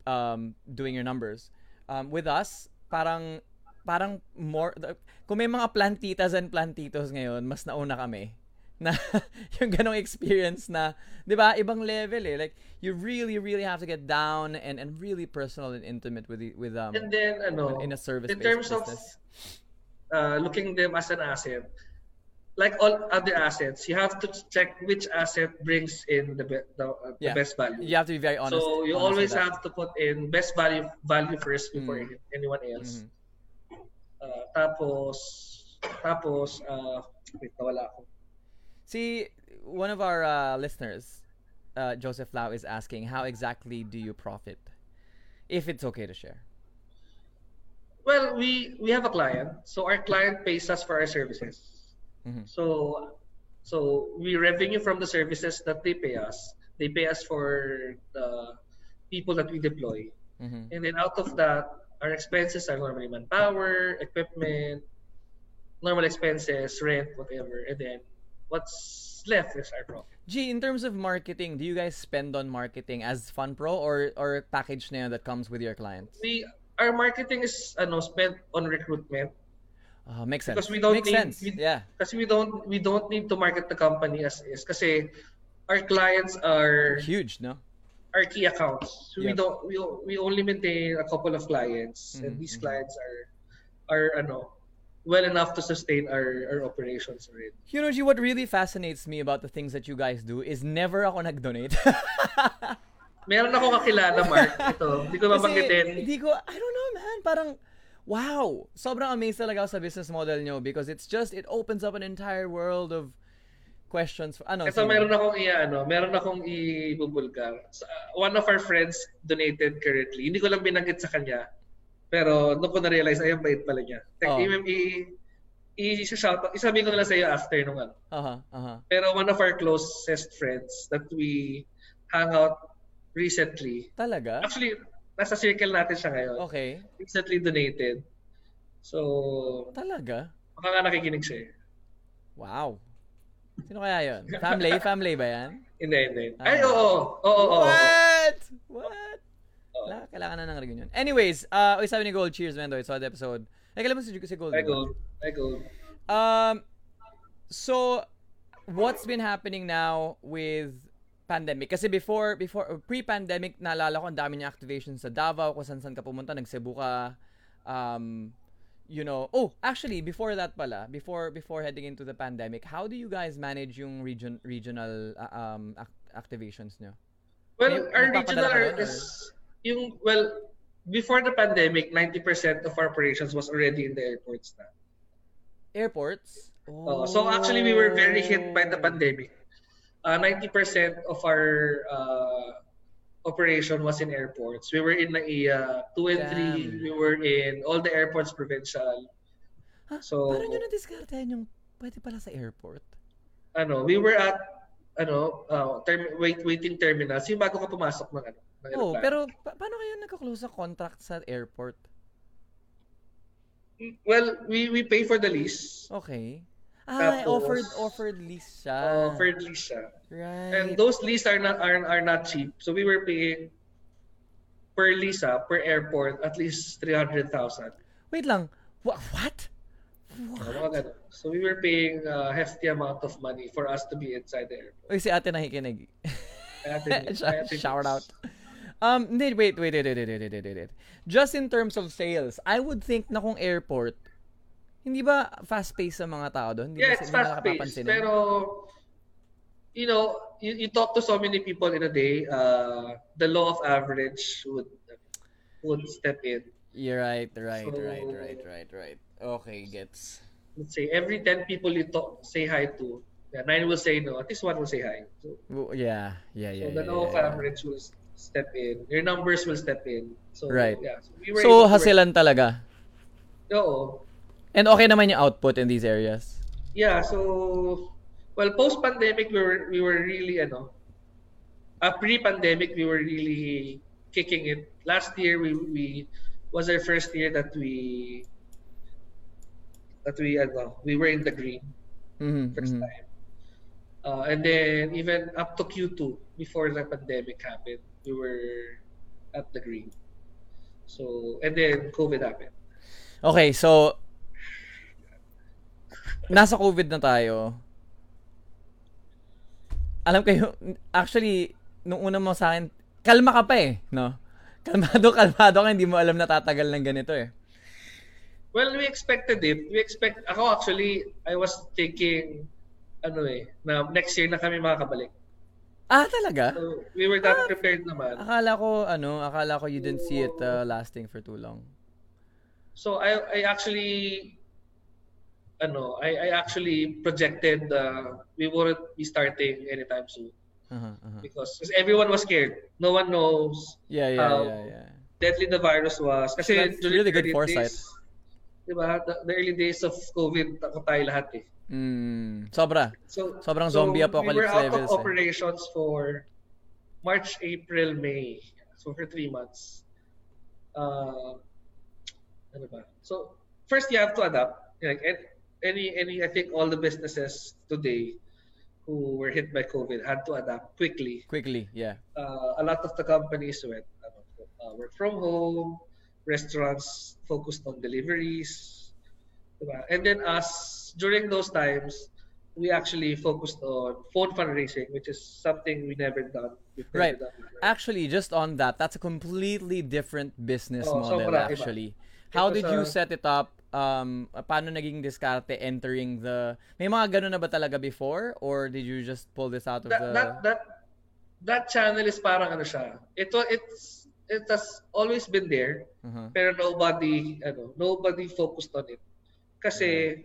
um doing your numbers. Um with us parang parang more kung may mga plantitas and plantitos ngayon mas nauna kami na yung ganong experience na 'di ba ibang level eh like you really really have to get down and and really personal and intimate with with um and then ano in a service in terms of business. uh, looking them as an asset, like all other assets, you have to check which asset brings in the be- the, uh, Yeah. the best value. you have to be very honest so you honest always have to put in best value value first before Mm. anyone else. Mhm. Uh, tapos tapos uh, wait, nawala ako. See, one of our uh, listeners, uh, Joseph Lau, is asking, how exactly do you profit? If it's okay to share. Well, we we have a client, so our client pays us for our services. Mhm. So so we revenue from the services that they pay us. They pay us for the people that we deploy, Mhm. and then out of that, our expenses are normally manpower, equipment, normal expenses, rent, whatever, and then what's left is our profit. G, in terms of marketing, do you guys spend on marketing as FunPro or or package na that comes with your clients? We our marketing is ano spent on recruitment Uh, makes sense. Because we don't makes need- sense. we- yeah. kasi we don't we don't need to market the company as is kasi our clients are Huge, no? Our key accounts. So we don't we, we only maintain a couple of clients and Mhm, these mhm. clients are are ano well enough to sustain our our operations already. You know, G, what really fascinates me about the things that you guys do is never ako nag-donate. Meron ako kakilala Mark ito. Hindi ko Kasi, babanggitin. hindi ko, I don't know, man. Parang, wow. Sobrang amazed talaga ako sa business model nyo because it's just, it opens up an entire world of questions. Ano, Ito sige. meron akong i ano, meron akong ibubulgar. Sa- One of our friends donated currently. Hindi ko lang binanggit sa kanya. Pero nung ko na-realize, ay, ang bait pala niya. Oh. Tek, i, i, i-shout, isabi ko na lang sa iyo after nung ano. Aha, aha. Pero one of our closest friends that we hang out recently, Talaga? actually, nasa circle natin siya ngayon. Okay. Recently donated. So, Talaga? baka nga nakikinig siya eh. Wow. Sino kaya yun? Family? Family ba yan? Hindi, hindi. Ah. Ay, oo. Oo, oo. What? What? Wala, kailangan na ng reunion. Anyways, uh, uy, sabi ni Gold, cheers man, though. I saw the episode. Ay, kailan mo si, si Gold? I di ba? go. I go. Um, so, what's been happening now with pandemic? Kasi before, before pre-pandemic, naalala ko, ang dami niya activations sa Davao, kung saan-saan ka pumunta, nag-Cebu ka, um, you know, oh, actually, before that pala, before before heading into the pandemic, how do you guys manage yung region regional uh, um ac- activations nyo? Well, May- our regional are- is yung well before the pandemic, 90% of our operations was already in the airports na. Airports? Uh, so actually we were very hit by the Oh. pandemic. Uh, 90% of our uh, operation was in airports. We were in NAIA, 2 and 3, Damn. we were in all the airports provincial. Ha? So- Paano nyo na-discartehan yung pwede pala sa airport? Ano, we were at ano, uh, term, wait, waiting terminals, yung bago ka pumasok ng ano, ng Oh, pero pa- paano kayo nagka-close sa contract sa airport? Well, we we pay for the lease. Okay. Ah, Tapos- offered offered lease siya. Offered lease siya. Right. And those lease are not are, are not cheap. So we were paying per lease ah, per airport at least 300,000. Wait lang. Wha- what? Uh, ganun. So we were paying a hefty amount of money for us to be inside the airport. Uy, si ate nakikinig. Kaya tin- Shout out. Um, wait, wait, wait, wait, wait, wait, wait, wait, wait. Just in terms of sales, I would think na kung airport, hindi ba fast-paced sa mga tao doon? Hindi Yeah, ba, it's hindi ba fast paced. nakapapansinin? Pero you know, you, you talk to so many people in a day, uh, the law of average would would step in. You're right, right, So- right, right, right, right. Okay, gets. Let's say every 10 people you talk say hi to, yeah, nine will say no, at least one will say hi. So, Yeah, yeah, yeah, so yeah. the law yeah, of yeah. average will step in. Your numbers will step in. So Right. yeah. So, we were So, work- hasilan talaga. Oo. And okay naman yung output in these areas. Yeah, so well post pandemic we were we were really ano uh, pre pandemic we were really kicking it. Last year we we was our first year that we that we ano, we were in the green Mhm, 1st mhm. time. Uh, and then even up to Q2 before the pandemic happened, we were at the green. So and then COVID happened. Okay, so nasa COVID na tayo. Alam kayo, actually, nung una mo sa akin, kalma ka pa eh, no? Kalmado, kalmado ka, hindi mo alam na tatagal ng ganito eh. Well, we expected it. We expect ako actually I was thinking ano eh na next year na kami makakabalik. Ah, talaga? So we were that prepared naman. Akala ko, ano, akala ko you didn't see it uh, lasting for too long. So I I actually ano, I I actually projected uh, we wouldn't be starting anytime soon Uh-huh, uh-huh. because 'cause everyone was scared. No one knows Yeah, yeah, How- yeah, yeah. deadly the virus was kasi That's during really good foresight. days- di ba? The, the early days of COVID, takot tayo lahat eh. Mm, sobra. So, Sobrang so zombie we were out levels. of eh. operations for March, April, May. So for three months. Uh, ano ba? So first you have to adapt. Like any any I think all the businesses today who were hit by COVID had to adapt quickly. Quickly, yeah. Uh, a lot of the companies went uh, work from home, restaurants focused on deliveries, and then us during those times we actually focused on phone fundraising, which is something we never done. Never Right. done before. Actually, just on that, that's a completely different business Oh, model iba. actually. How did you a- set it up? Um, paano naging diskarte entering the May mga ganun na ba talaga before or did you just pull this out of that, the that that that channel is parang ano siya. Ito it's it has always been there, Uh-huh. pero nobody ano, nobody focused on it. Kasi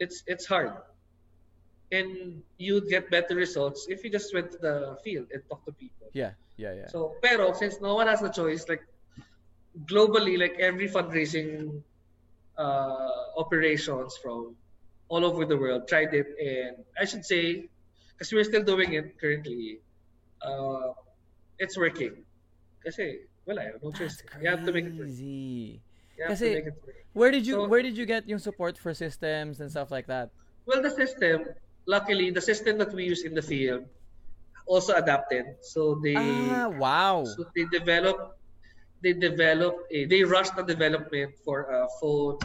it's it's hard. And you'd get better results if you just went to the field and talked to people. Yeah, yeah, yeah. So, pero since no one has the choice, like globally, like every fundraising uh, operations from all over the world tried it, and I should say, because we're still doing it currently, uh, it's working. Kasi wala, no choice. You have to make it work. Kasi- to make it work. Where did you So- where did you get yung support for systems and stuff like that? Well, the system, luckily, the system that we use in the field also adapted. So they Ah, wow. So they develop, they develop, a, they rushed the development for a phone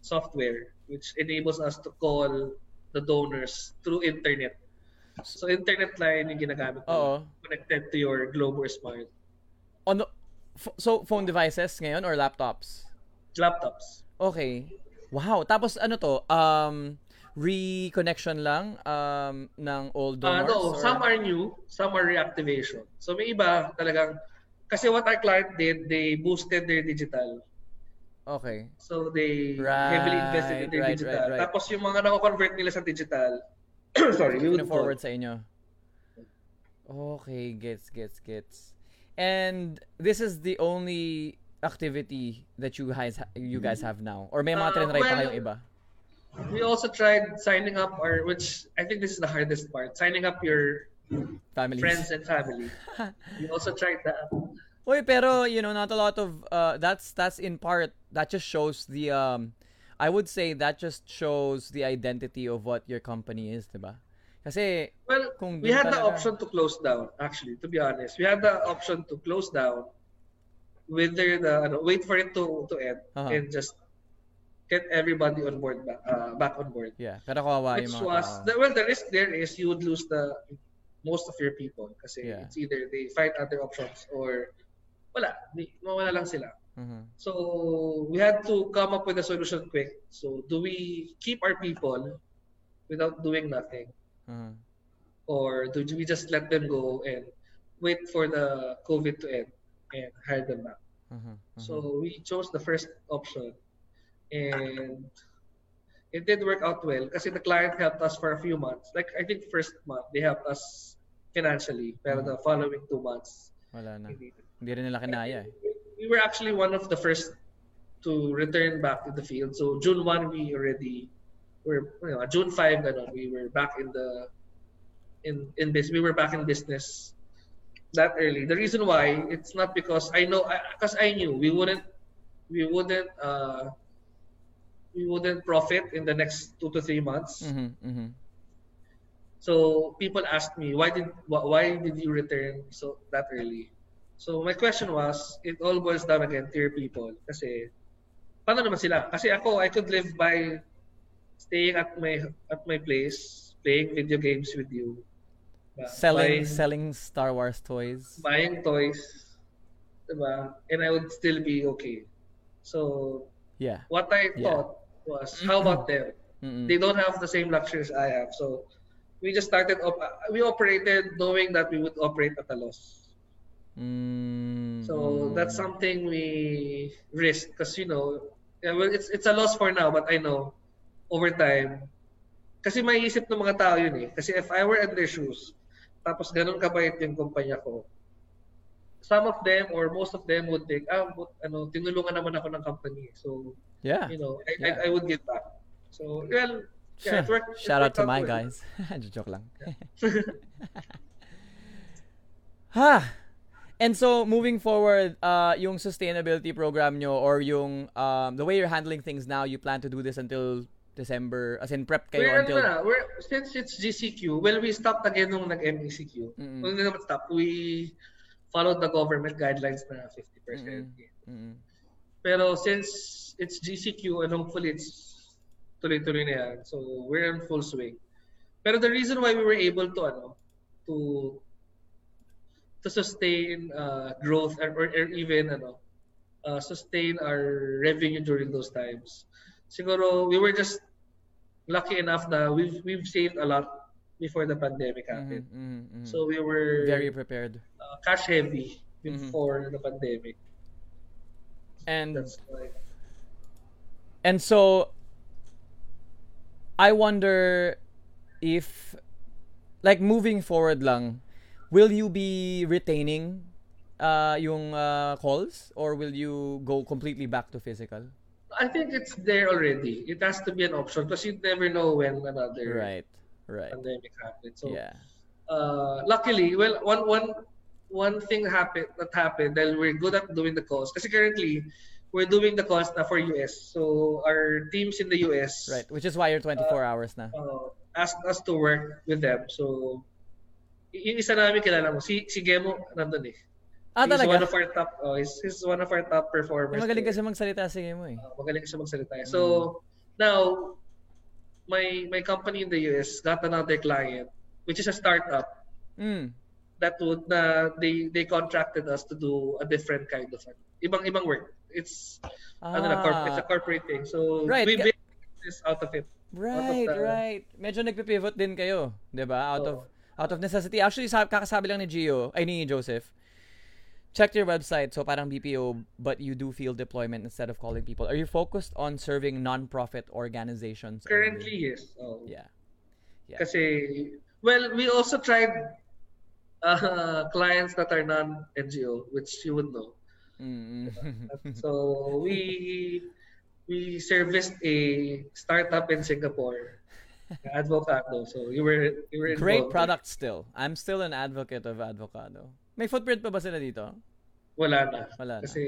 software, which enables us to call the donors through internet. So internet line yung ginagamit Oo. connected to your Globe or Smart On the f- so phone devices ngayon or laptops? laptops. Okay. Wow. Tapos ano to? Um reconnection lang um ng old Uh, donors? no, or- some are new, some are reactivation. So may iba talagang, kasi what our client did, they boosted their digital. Okay. So they heavily invested in their Right, right, digital. right, right. Tapos yung mga nako-convert nila sa digital, sorry, we would forward sa inyo. Okay, gets gets gets. And this is the only activity that you guys you guys have now or may mga Uh, tinry pa well, kayong iba? We also tried signing up our, which I think this is the hardest part, signing up your Families. friends and family. we also tried that. Oy, pero you know, not a lot of uh that's that's in part that just shows the um I would say that just shows the identity of what your company is, ba? Kasi Well, Kung we had the option to close down, actually, to be honest. We had the option to close down, whether the, ano, wait for it to, to end, Uh-huh. and just get everybody on board, back, uh, back on board. yeah, pero kawawa Which yung mga was, the, well, the risk there is you would lose the most of your people kasi Yeah. it's either they find other options or wala, mawala lang sila. Mhm. So we had to come up with a solution quick. So do we keep our people without doing nothing, Mhm. or do we just let them go and wait for the COVID to end and hire them back? Mhm. Mhm. So we chose the first option, and it did work out well because the client helped us for a few months. Like I think first month they helped us financially, pero the following two months wala na. hindi. Hindi rin nila kinaya eh. we were actually one of the first to return back to the field. So June 1 we already were you know, June 5 ganun, we were back in the in in business. We were back in business that early. The reason why it's not because I know because I, knew we wouldn't we wouldn't uh we wouldn't profit in the next 2 to 3 months. Mhm. Mhm. So people asked me why did why did you return so that early? So my question was, it all boils down again to your people. Kasi paano naman sila? Kasi ako, I could live by staying at my at my place, playing video games with you, Selling buying, selling Star Wars toys. buying toys, diba? And I would still be okay. So Yeah. what I Yeah. thought was, how about them? Mm-mm. they don't have the same luxuries I have. So we just started. Op- we operated knowing that we would operate at a loss. Mm, So that's something we risk because you know, yeah, well, it's it's a loss for now, but I know over time. Kasi may isip ng mga tao yun eh. Kasi if I were in their shoes, tapos ganun kabait yung kumpanya ko, some of them or most of them would think, ah, but, ano, tinulungan naman ako ng company. So, Yeah. you know, I, Yeah. I, I would give back. So, well, yeah, it worked, Shout out to my well. guys. Joke lang. ha. And so moving forward, uh, yung sustainability program nyo or yung um, the way you're handling things now, you plan to do this until December, as in prep kayo We're, until na, we're, since it's GCQ, well, we stopped again nung nag-MECQ. Well, naman stop. We followed the government guidelines na 50%. Mm-mm. Pero since it's GCQ and hopefully it's tuloy-tuloy na yan, so we're in full swing. Pero the reason why we were able to ano to to sustain uh, growth or, or, or even ano uh, sustain our revenue during those times. Siguro we were just lucky enough that we've we've saved a lot before the pandemic Mhm, happened. mhm, mhm. So we were very prepared. uh, cash heavy before the pandemic. And That's why. And so I wonder if like moving forward lang, will you be retaining uh yung uh, calls or will you go completely back to physical? I think it's there already. It has to be an option because you never know when another Right. Right. pandemic happens. So, Yeah. uh, luckily, well, one one one thing happened that happened that we're good at doing the calls. Because currently, we're doing the calls na for US. So our teams in the US Right. Which is why you're 24 hours na. uh, asked us to work with them. So yung isa namin kilala mo, si si Gemo nandun eh. Ah, he's one talaga? of our top, oh, he's, he's one of our top performers. Magaling there. kasi magsalita sige mo eh. Uh, magaling siya magsalita. eh. Mm. So, now, my my company in the US got another client, which is a startup Mm. that would na they they contracted us to do a different kind of ano, ibang ibang work. It's ano na, corp- it's a Ah, corporate thing. So Right. we built this out of it. Right, the- right. Medyo nagpe-pivot din kayo, 'di ba? Out of out of necessity. Actually, sa kakasabi lang ni Gio, ay ni Joseph. Check your website. So parang BPO, but you do field deployment instead of calling people. Are you focused on serving non-profit organizations? only? Currently, yes. Oh. Yeah. Yeah. Kasi well, we also tried uh, clients that are non-NGO, which you would know. Mm. So we we serviced a startup in Singapore, Advocado. So you were you were Great product still. I'm still an advocate of Advocado. May footprint pa ba sila dito? Wala na. Wala na. Kasi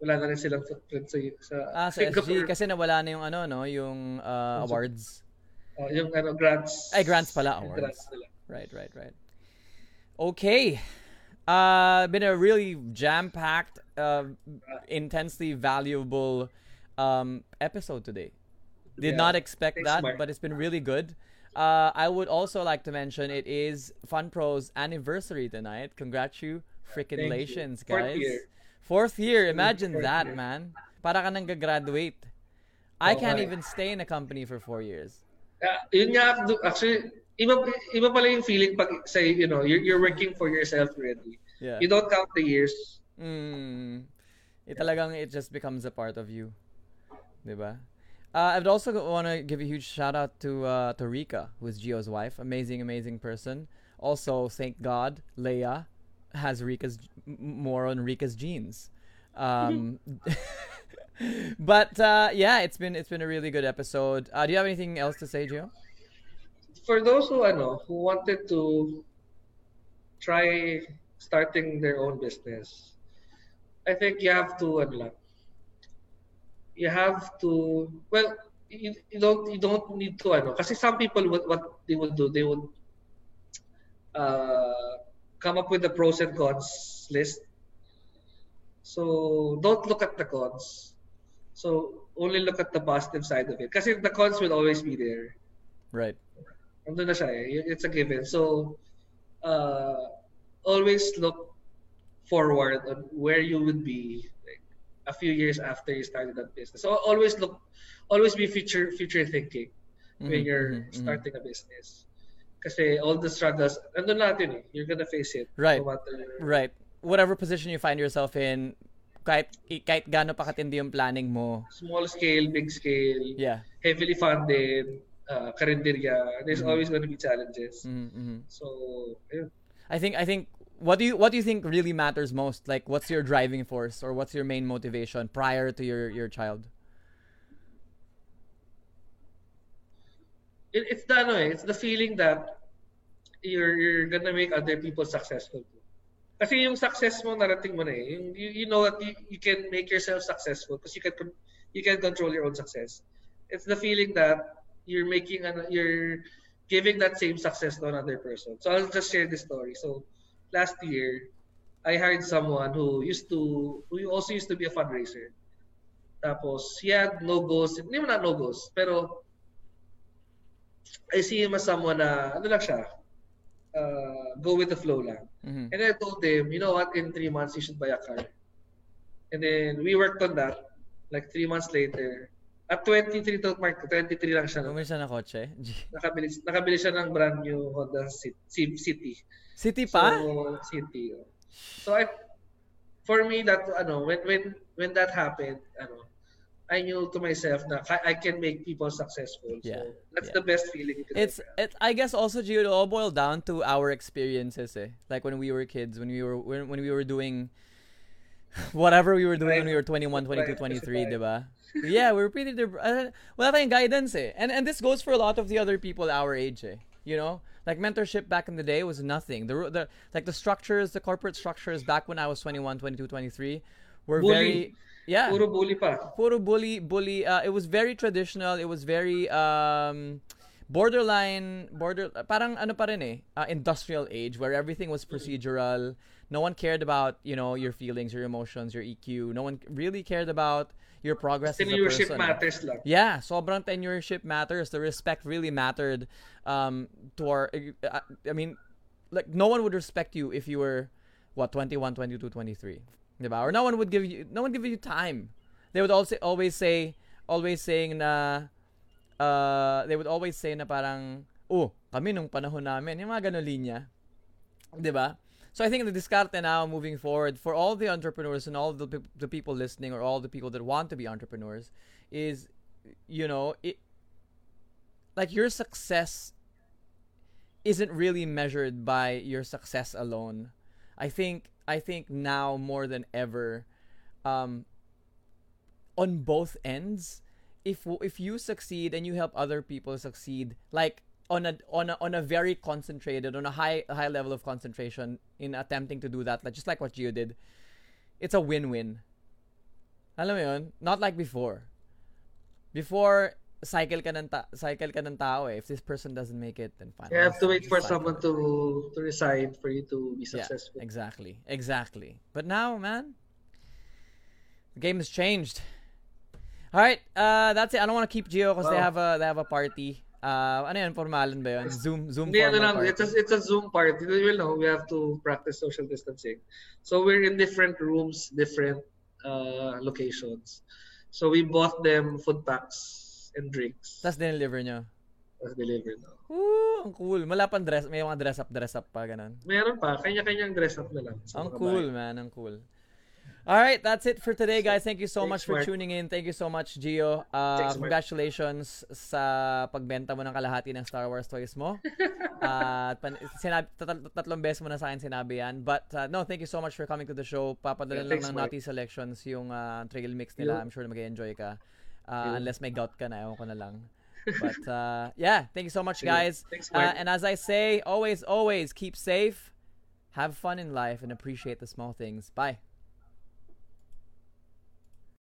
wala na rin silang footprint sa, sa Ah, sa SG Singapore. kasi nawala na yung ano no, yung uh, awards. Oh, yung ano grants. Ay, grants pala, awards. grants nila. Right, right, right. Okay. Uh been a really jam-packed, uh, intensely valuable um episode today. Did Yeah. not expect Thanks, that, Mark. but it's been really good. Uh, I would also like to mention it is FunPro's anniversary tonight. Congrats you, freaking Thank Fourth guys. year. Fourth year. Imagine Fourth that, year. man. Para ka nang graduate. I Oo can't even stay in a company for four years. Ah, yun nga, actually, iba, iba pala yung feeling pag say, you know, you're, you're working for yourself already. Yeah. You don't count the years. Mm. It talagang it just becomes a part of you. Diba? Uh, I'd also want to give a huge shout out to uh, to Rika, who is Gio's wife. Amazing, amazing person. Also, thank God, Leia has Rika's m- more on Rika's genes. Um, but uh, yeah, it's been it's been a really good episode. Uh, do you have anything else to say, Gio? For those who, ano, who wanted to try starting their own business, I think you have to, you have to, well, you, you don't you don't need to ano kasi some people what, what they would do they would uh, come up with the pros and cons list so don't look at the cons so only look at the positive side of it kasi the cons will always be there Right. Nandun na siya eh. It's a given. So, uh, always look forward on where you would be like, a few years after you started that business. So, always look, always be future future thinking Mhm, when you're mhm, mhm. starting a business. Kasi all the struggles, nandun natin eh. You're gonna face it. Right. No matter, Right. Whatever position you find yourself in, kahit kahit gaano pa katindi yung planning mo, Small scale, big scale, yeah. heavily funded, uh, karinderya. There's Mhm. always gonna be challenges. Mm-hmm. So, ayun. I think I think what do you what do you think really matters most? Like, what's your driving force or what's your main motivation prior to your your child? It, it's the no, eh, it's the feeling that you're you're gonna make other people successful. Kasi yung success mo narating mo na eh. Yung, you, you know that you, you can make yourself successful because you can you can control your own success. It's the feeling that you're making an you're giving that same success to another person. So I'll just share this story. So last year, I hired someone who used to who also used to be a fundraiser. Tapos he had no goals, hindi mo na no goals, pero I see him as someone na ano lang siya, uh, go with the flow lang. Mhm. And I told him, you know what, in three months you should buy a car. And then we worked on that. Like three months later, at 23 to mark, 23 lang siya. Bumili siya ng kotse. Nakabili, nakabili siya ng brand new Honda Ci- City. City pa? So, City. oh. So I, for me, that ano, when when when that happened, ano, I knew to myself na I can make people successful. Yeah, So that's yeah. the best feeling It's it. I guess also Gio, it all boiled down to our experiences. Eh? Like when we were kids, when we were when, when we were doing whatever we were doing when we were 21, 22, 23, diba? Yeah, we were pretty. Uh, wala tayong guidance eh. And and this goes for a lot of the other people our age eh. You know, like mentorship back in the day was nothing. The the like the structures, the corporate structures back when I was 21, 22, 23 were Bully. very yeah Puro bully pa. puro bully bully uh, it was very traditional it was very um borderline border parang ano pa rin eh uh, industrial age where everything was procedural no one cared about you know your feelings your emotions your EQ no one really cared about your progress as a Tenureship person matters lang. yeah, sobrang tenureship matters. The respect really mattered um, to our. uh, I mean, like no one would respect you if you were what 21, 22, 23, diba? Or no one would give you no one give you time. They would also always say always saying na uh, they would always say na parang oh, kami nung panahon namin, yung mga ganun linya. 'Di ba? So I think the discarte now moving forward for all the entrepreneurs and all the peop- the people listening or all the people that want to be entrepreneurs is you know, it like your success isn't really measured by your success alone. I think I think now more than ever um on both ends if if you succeed and you help other people succeed like on a on a on a very concentrated on a high high level of concentration in attempting to do that like just like what Gio did it's a win-win alam mo yun not like before before cycle ka ng ta- cycle ka ng tao eh if this person doesn't make it then fine You have to wait for someone to to resign for you to be successful. Yeah, exactly. Exactly. But now, man, the game has changed. All right, uh, that's it. I don't want to keep Gio because they have a they have a party. Uh, ano yan, formalan ba yun? Zoom, Zoom Hindi, ano formal party. it's a, it's a Zoom party. You will know, we have to practice social distancing. So we're in different rooms, different uh, locations. So we bought them food packs and drinks. Tapos dineliver nyo. Tapos delivered. No? Woo, ang cool. Wala pang dress, may mga dress up, dress up pa, ganun. Meron pa, kanya-kanyang dress up na lang. Ang cool, bahay. man. Ang cool. All right, that's it for today, guys. Thank you so Thanks, much for Mark. tuning in. Thank you so much, Gio. Uh, Thanks, Mark. congratulations sa pagbenta mo ng kalahati ng Star Wars toys mo. uh, pan- sinabi, tat- tatlong beses mo na sa akin sinabi yan. But uh, no, thank you so much for coming to the show. Papadala Yeah, lang thanks, ng Mark. Naughty Selections yung uh, trail mix nila. You. I'm sure na mag-enjoy ka. Uh, You. unless may gout ka na, ewan ko na lang. But uh, yeah, thank you so much, guys. Thanks, Uh, and as I say, always, always keep safe, have fun in life, and appreciate the small things. Bye.